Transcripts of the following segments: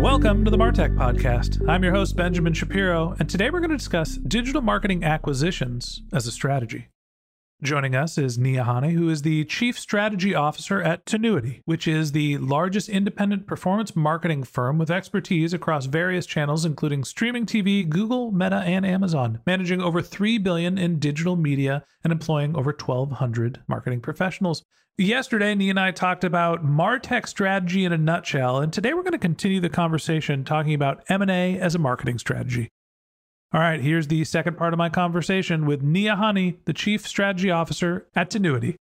Welcome to the Martech Podcast. I'm your host, Benjamin Shapiro, and today we're going to discuss digital marketing acquisitions as a strategy. Joining us is Nii Ahene, who is the Chief Strategy Officer at Tinuiti, which is the largest independent performance marketing firm with expertise across various channels, including streaming TV, Google, Meta, and Amazon, managing over 3 billion in digital media and employing over 1,200 marketing professionals. Yesterday, Nii and I talked about Martech strategy in a nutshell, and today we're going to continue the conversation talking about M&A as a marketing strategy. All right, here's the second part of my conversation with Nii Ahene, the Chief Strategy Officer at Tinuiti.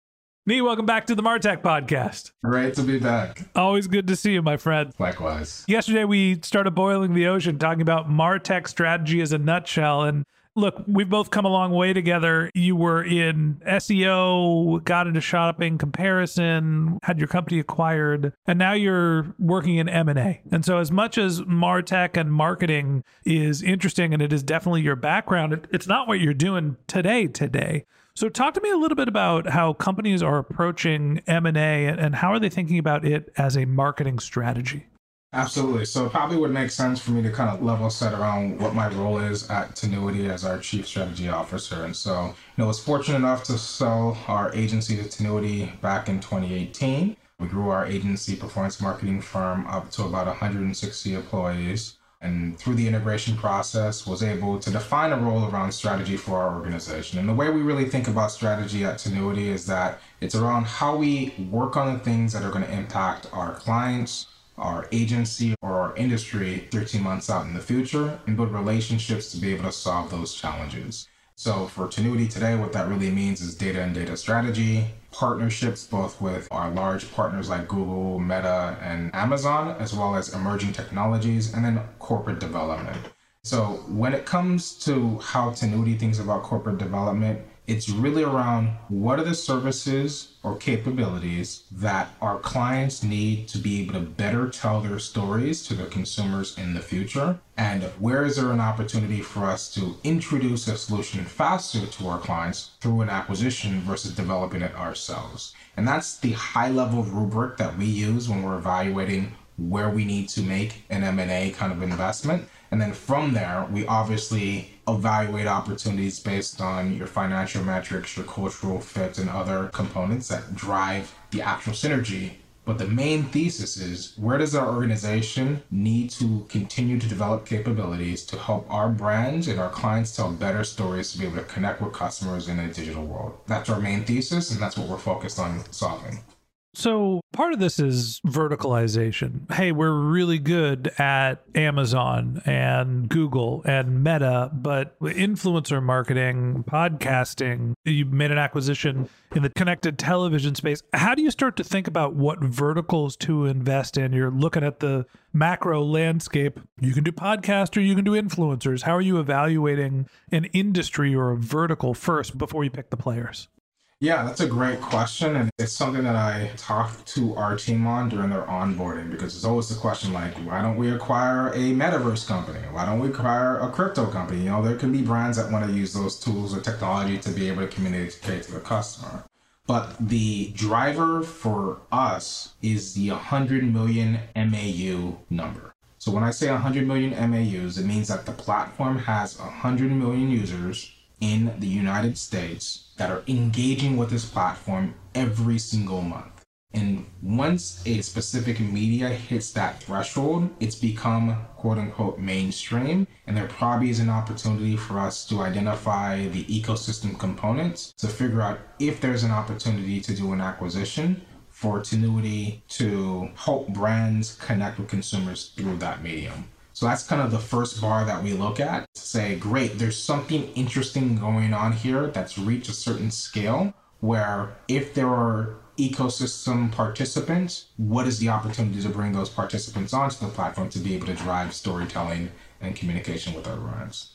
Nii, welcome back to the Martech podcast. Great to be back. Always good to see you, my friend. Likewise. Yesterday, we started boiling the ocean talking about Martech strategy as a nutshell, and look, we've both come a long way together. You were in SEO, got into shopping comparison, had your company acquired, and now you're working in M&A. And so as much as Martech and marketing is interesting and it is definitely your background, it's not what you're doing today today. So talk to me a little bit about how companies are approaching M&A and how are they thinking about it as a marketing strategy? Absolutely. So it probably would make sense for me to kind of level set around what my role is at Tinuiti as our chief strategy officer. And so, you know, I was fortunate enough to sell our agency to Tinuiti back in 2018. We grew our agency performance marketing firm up to about 160 employees. And through the integration process, was able to define a role around strategy for our organization. And the way we really think about strategy at Tinuiti is that it's around how we work on the things that are going to impact our clients, our agency or our industry 13 months out in the future and build relationships to be able to solve those challenges. So for Tinuiti today, what that really means is data and data strategy, partnerships both with our large partners like Google, Meta, and Amazon, as well as emerging technologies, and then corporate development. So when it comes to how Tinuiti thinks about corporate development, it's really around what are the services or capabilities that our clients need to be able to better tell their stories to their consumers in the future? And where is there an opportunity for us to introduce a solution faster to our clients through an acquisition versus developing it ourselves? And that's the high level rubric that we use when we're evaluating where we need to make an M&A kind of investment. And then from there, we obviously evaluate opportunities based on your financial metrics, your cultural fit, and other components that drive the actual synergy. But the main thesis is where does our organization need to continue to develop capabilities to help our brands and our clients tell better stories to be able to connect with customers in a digital world? That's our main thesis, and that's what we're focused on solving. So part of this is verticalization. Hey, we're really good at Amazon and Google and Meta, but influencer marketing, podcasting, you made an acquisition in the connected television space. How do you start to think about what verticals to invest in? You're looking at the macro landscape. You can do podcast or you can do influencers. How are you evaluating an industry or a vertical first before you pick the players? Yeah, that's a great question. And it's something that I talk to our team on during their onboarding because it's always the question like, why don't we acquire a metaverse company? Why don't we acquire a crypto company? You know, there can be brands that want to use those tools or technology to be able to communicate to the customer. But the driver for us is the 100 million MAU number. So when I say 100 million MAUs, it means that the platform has 100 million users in the United States that are engaging with this platform every single month. And once a specific media hits that threshold, it's become quote unquote mainstream. And there probably is an opportunity for us to identify the ecosystem components to figure out if there's an opportunity to do an acquisition for Tinuiti to help brands connect with consumers through that medium. So that's kind of the first bar that we look at to say, great, there's something interesting going on here that's reached a certain scale where if there are ecosystem participants, what is the opportunity to bring those participants onto the platform to be able to drive storytelling and communication with our brands?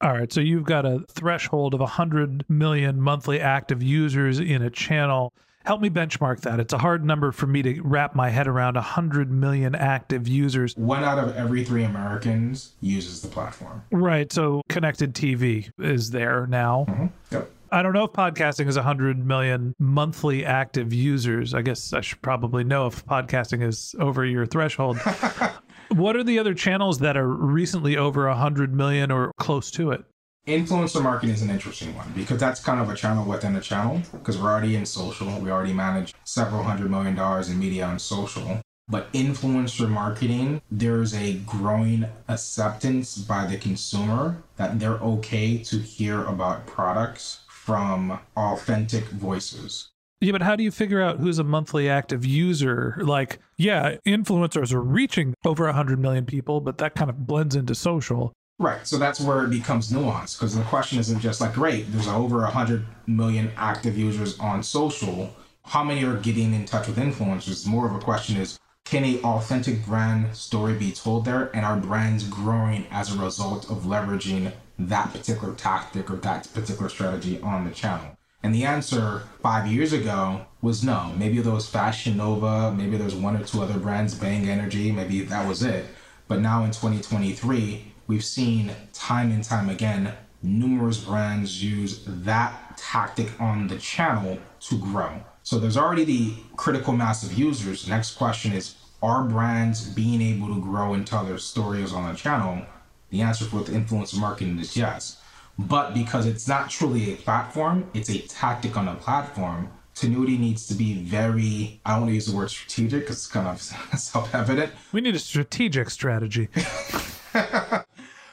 All right, so you've got a threshold of 100 million monthly active users in a channel. Help me benchmark that. It's a hard number for me to wrap my head around 100 million active users. One out of every three Americans uses the platform. Right. So connected TV is there now. Mm-hmm. Yep. I don't know if podcasting is 100 million monthly active users. I guess I should probably know if podcasting is over your threshold. what are the other channels that are recently over 100 million or close to it? Influencer marketing is an interesting one because that's kind of a channel within a channel because we're already in social. We already manage several hundred million dollars in media on social. But influencer marketing, there's a growing acceptance by the consumer that they're okay to hear about products from authentic voices. Yeah, but how do you figure out who's a monthly active user? Like, yeah, influencers are reaching over 100 million people, but that kind of blends into social. Right. So that's where it becomes nuanced because the question isn't just like, great, there's over 100 million active users on social. How many are getting in touch with influencers? More of a question is, can a authentic brand story be told there? And are brands growing as a result of leveraging that particular tactic or that particular strategy on the channel? And the answer five years ago was no. Maybe there was Fashion Nova, maybe there's one or two other brands, Bang Energy, maybe that was it. But now in 2023, we've seen time and time again numerous brands use that tactic on the channel to grow. So there's already the critical mass of users. Next question is Are brands being able to grow and tell their stories on the channel? The answer for the influencer marketing is yes. But because it's not truly a platform, it's a tactic on a platform. Tinuiti needs to be very, I don't want to use the word strategic because it's kind of self evident. We need a strategic strategy.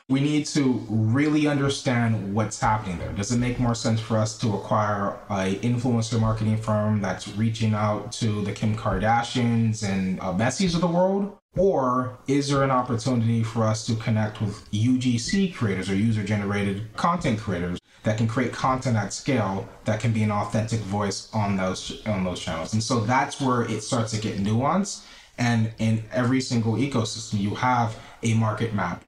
we need to really understand what's happening there. Does it make more sense for us to acquire a influencer marketing firm that's reaching out to the Kim Kardashians and uh, Messi's of the world? Or is there an opportunity for us to connect with UGC creators or user generated content creators that can create content at scale that can be an authentic voice on those on those channels? And so that's where it starts to get nuanced. And in every single ecosystem, you have a market map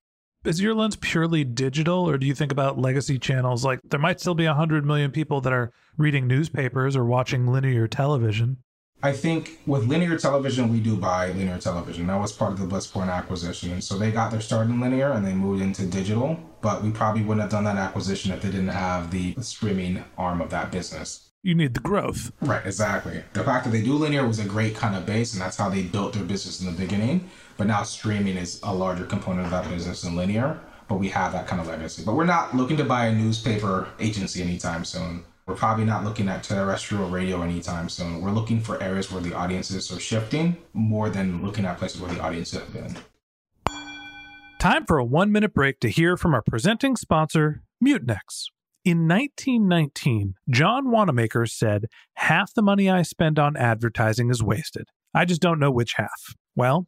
is your lens purely digital or do you think about legacy channels like there might still be 100 million people that are reading newspapers or watching linear television i think with linear television we do buy linear television that was part of the Bliss Point acquisition and so they got their start in linear and they moved into digital but we probably wouldn't have done that acquisition if they didn't have the streaming arm of that business you need the growth. Right, exactly. The fact that they do linear was a great kind of base, and that's how they built their business in the beginning. But now streaming is a larger component of that business than linear. But we have that kind of legacy. But we're not looking to buy a newspaper agency anytime soon. We're probably not looking at terrestrial radio anytime soon. We're looking for areas where the audiences are shifting more than looking at places where the audiences have been. Time for a one minute break to hear from our presenting sponsor, Mutinex. In 1919, John Wanamaker said, Half the money I spend on advertising is wasted. I just don't know which half. Well,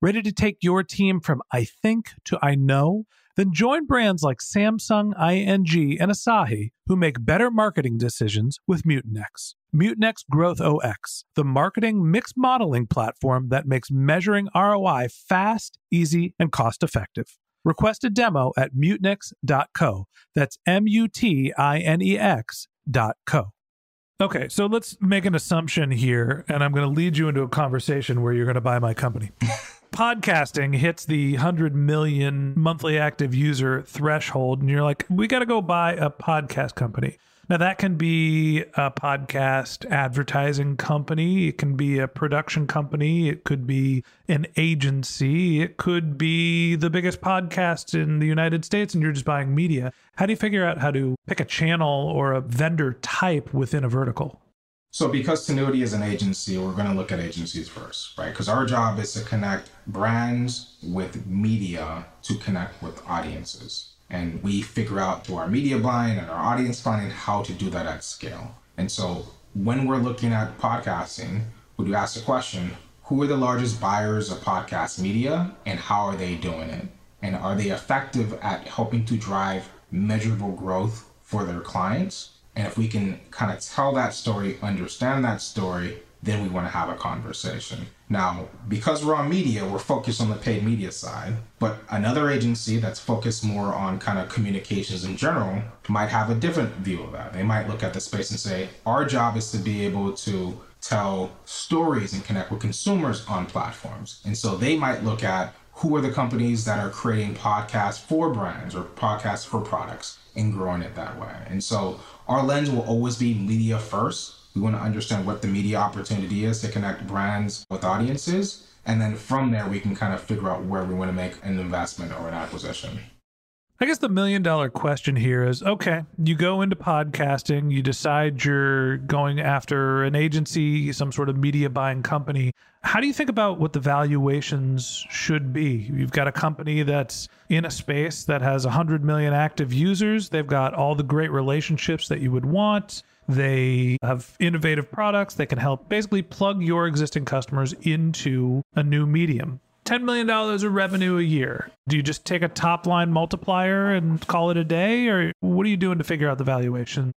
Ready to take your team from I think to I know? Then join brands like Samsung, ING, and Asahi who make better marketing decisions with Mutinex. Mutinex Growth OX, the marketing mix modeling platform that makes measuring ROI fast, easy, and cost effective. Request a demo at mutinex.co. That's M U T I N E X dot co. Okay, so let's make an assumption here, and I'm going to lead you into a conversation where you're going to buy my company. Podcasting hits the 100 million monthly active user threshold, and you're like, we got to go buy a podcast company. Now, that can be a podcast advertising company, it can be a production company, it could be an agency, it could be the biggest podcast in the United States, and you're just buying media. How do you figure out how to pick a channel or a vendor type within a vertical? So, because Tinuiti is an agency, we're going to look at agencies first, right? Because our job is to connect brands with media to connect with audiences. And we figure out through our media buying and our audience finding how to do that at scale. And so, when we're looking at podcasting, we do ask the question who are the largest buyers of podcast media and how are they doing it? And are they effective at helping to drive measurable growth for their clients? And if we can kind of tell that story, understand that story, then we want to have a conversation. Now, because we're on media, we're focused on the paid media side, but another agency that's focused more on kind of communications in general might have a different view of that. They might look at the space and say, our job is to be able to tell stories and connect with consumers on platforms. And so they might look at who are the companies that are creating podcasts for brands or podcasts for products and growing it that way. And so our lens will always be media first. We want to understand what the media opportunity is to connect brands with audiences. And then from there, we can kind of figure out where we want to make an investment or an acquisition. I guess the million dollar question here is okay, you go into podcasting, you decide you're going after an agency, some sort of media buying company. How do you think about what the valuations should be? You've got a company that's in a space that has 100 million active users, they've got all the great relationships that you would want. They have innovative products that can help basically plug your existing customers into a new medium. $10 million of revenue a year. Do you just take a top line multiplier and call it a day? Or what are you doing to figure out the valuation?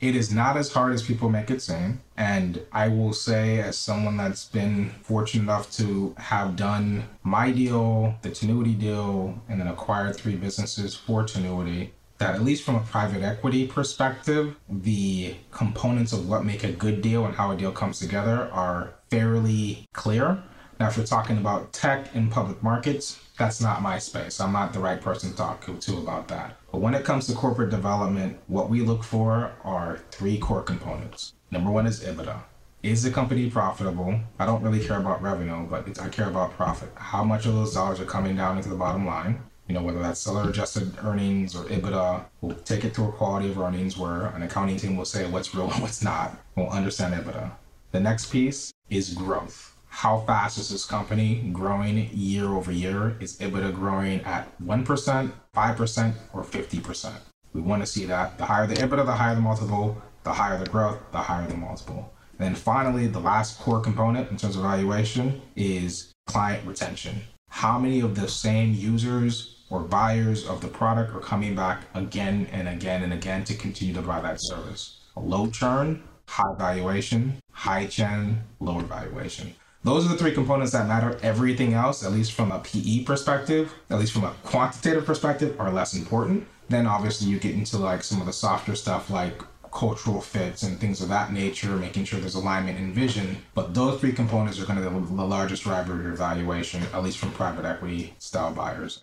It is not as hard as people make it seem. And I will say, as someone that's been fortunate enough to have done my deal, the Tinuiti deal, and then acquired three businesses for Tinuiti, that at least from a private equity perspective, the components of what make a good deal and how a deal comes together are fairly clear. Now, if you're talking about tech and public markets, that's not my space. I'm not the right person to talk to about that. But when it comes to corporate development, what we look for are three core components. Number one is EBITDA. Is the company profitable? I don't really care about revenue, but I care about profit. How much of those dollars are coming down into the bottom line? You know, whether that's seller adjusted earnings or EBITDA, we'll take it to a quality of earnings where an accounting team will say what's real and what's not. We'll understand EBITDA. The next piece is growth how fast is this company growing year over year? Is EBITDA growing at 1%, 5%, or 50%? We want to see that. The higher the EBITDA, the higher the multiple, the higher the growth, the higher the multiple. And then finally, the last core component in terms of valuation is client retention. How many of the same users or buyers of the product are coming back again and again and again to continue to buy that service? A low churn, high valuation, high churn, lower valuation. Those are the three components that matter. Everything else, at least from a PE perspective, at least from a quantitative perspective, are less important. Then obviously you get into like some of the softer stuff like cultural fits and things of that nature, making sure there's alignment and vision. But those three components are kind of the, the largest driver of your valuation, at least from private equity style buyers.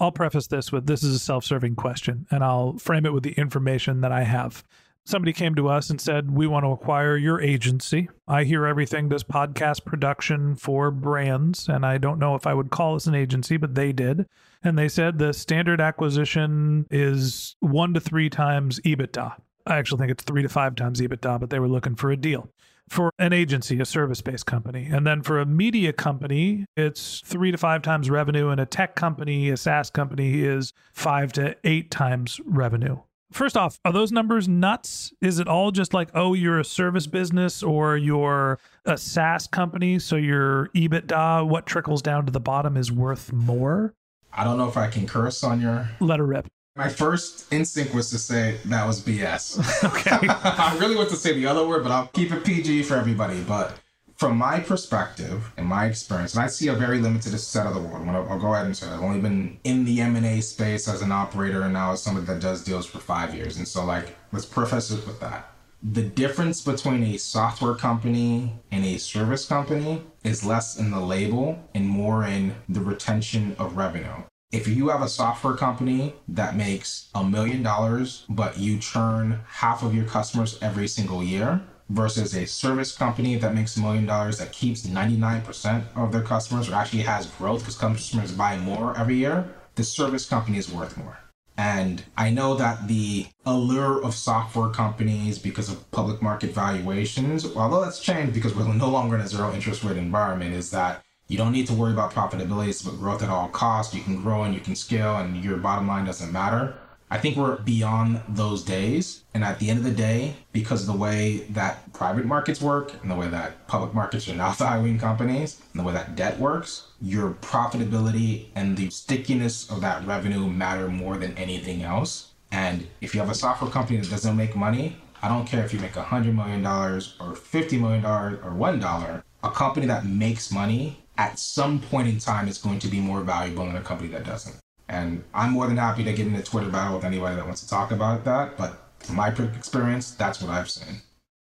I'll preface this with this is a self serving question, and I'll frame it with the information that I have. Somebody came to us and said, We want to acquire your agency. I hear everything does podcast production for brands, and I don't know if I would call us an agency, but they did. And they said the standard acquisition is one to three times EBITDA. I actually think it's three to five times EBITDA, but they were looking for a deal. For an agency, a service based company. And then for a media company, it's three to five times revenue. And a tech company, a SaaS company, is five to eight times revenue. First off, are those numbers nuts? Is it all just like, oh, you're a service business or you're a SaaS company, so your EBITDA, what trickles down to the bottom, is worth more? I don't know if I can curse on your. Let her rip. My first instinct was to say that was BS. Okay. I really want to say the other word, but I'll keep it PG for everybody. But from my perspective and my experience, and I see a very limited set of the world. I'll, I'll go ahead and say I've only been in the M and A space as an operator, and now as somebody that does deals for five years. And so, like, let's preface it with that. The difference between a software company and a service company is less in the label and more in the retention of revenue. If you have a software company that makes a million dollars, but you churn half of your customers every single year, versus a service company that makes a million dollars that keeps 99% of their customers or actually has growth because customers buy more every year, the service company is worth more. And I know that the allure of software companies because of public market valuations, although that's changed because we're no longer in a zero interest rate environment, is that you don't need to worry about profitability. It's about growth at all costs. You can grow and you can scale, and your bottom line doesn't matter. I think we're beyond those days. And at the end of the day, because of the way that private markets work and the way that public markets are now valuing companies and the way that debt works, your profitability and the stickiness of that revenue matter more than anything else. And if you have a software company that doesn't make money, I don't care if you make $100 million or $50 million or $1, a company that makes money at some point in time is going to be more valuable than a company that doesn't. And I'm more than happy to get in a Twitter battle with anybody that wants to talk about that. But from my experience, that's what I've seen.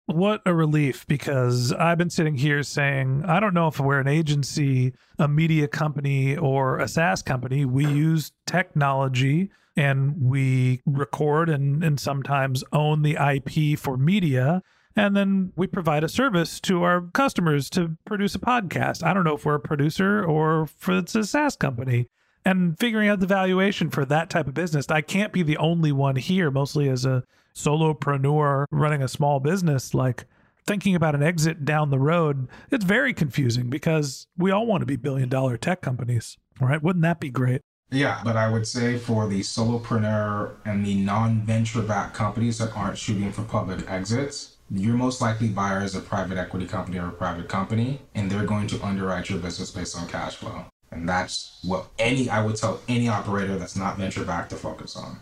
What a relief because I've been sitting here saying, I don't know if we're an agency, a media company, or a SaaS company. We use technology and we record and, and sometimes own the IP for media. And then we provide a service to our customers to produce a podcast. I don't know if we're a producer or if it's a SaaS company. And figuring out the valuation for that type of business, I can't be the only one here, mostly as a solopreneur running a small business. Like thinking about an exit down the road, it's very confusing because we all want to be billion dollar tech companies, right? Wouldn't that be great? Yeah, but I would say for the solopreneur and the non venture backed companies that aren't shooting for public exits, your most likely buyer is a private equity company or a private company, and they're going to underwrite your business based on cash flow. And that's what any, I would tell any operator that's not venture back to focus on.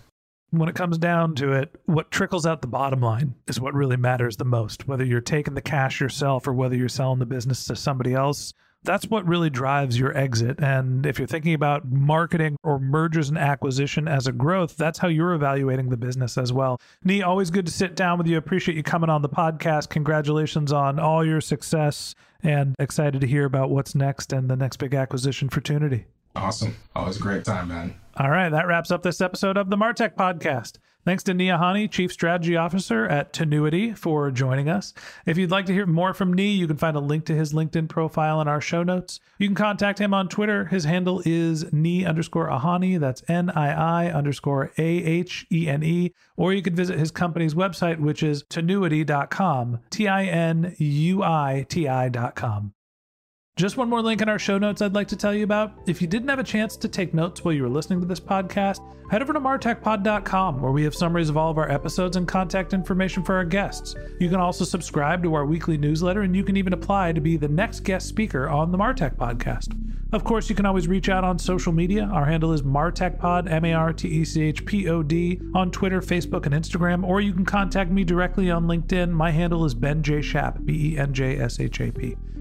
When it comes down to it, what trickles out the bottom line is what really matters the most. Whether you're taking the cash yourself or whether you're selling the business to somebody else, that's what really drives your exit. And if you're thinking about marketing or mergers and acquisition as a growth, that's how you're evaluating the business as well. Nii, always good to sit down with you. Appreciate you coming on the podcast. Congratulations on all your success and excited to hear about what's next and the next big acquisition for Tinuiti. Awesome. Always a great time, man. All right. That wraps up this episode of the Martech Podcast. Thanks to Nii Ahene, Chief Strategy Officer at Tinuiti, for joining us. If you'd like to hear more from Nii, you can find a link to his LinkedIn profile in our show notes. You can contact him on Twitter. His handle is Nii underscore Ahene. That's N I I underscore A H E N E. Or you can visit his company's website, which is tinuiti.com, T I N U I T I.com. Just one more link in our show notes I'd like to tell you about. If you didn't have a chance to take notes while you were listening to this podcast, head over to martechpod.com where we have summaries of all of our episodes and contact information for our guests. You can also subscribe to our weekly newsletter and you can even apply to be the next guest speaker on the Martech podcast. Of course, you can always reach out on social media. Our handle is martechpod, M A R T E C H P O D, on Twitter, Facebook, and Instagram, or you can contact me directly on LinkedIn. My handle is Ben J. Shap, B E N J S H A P.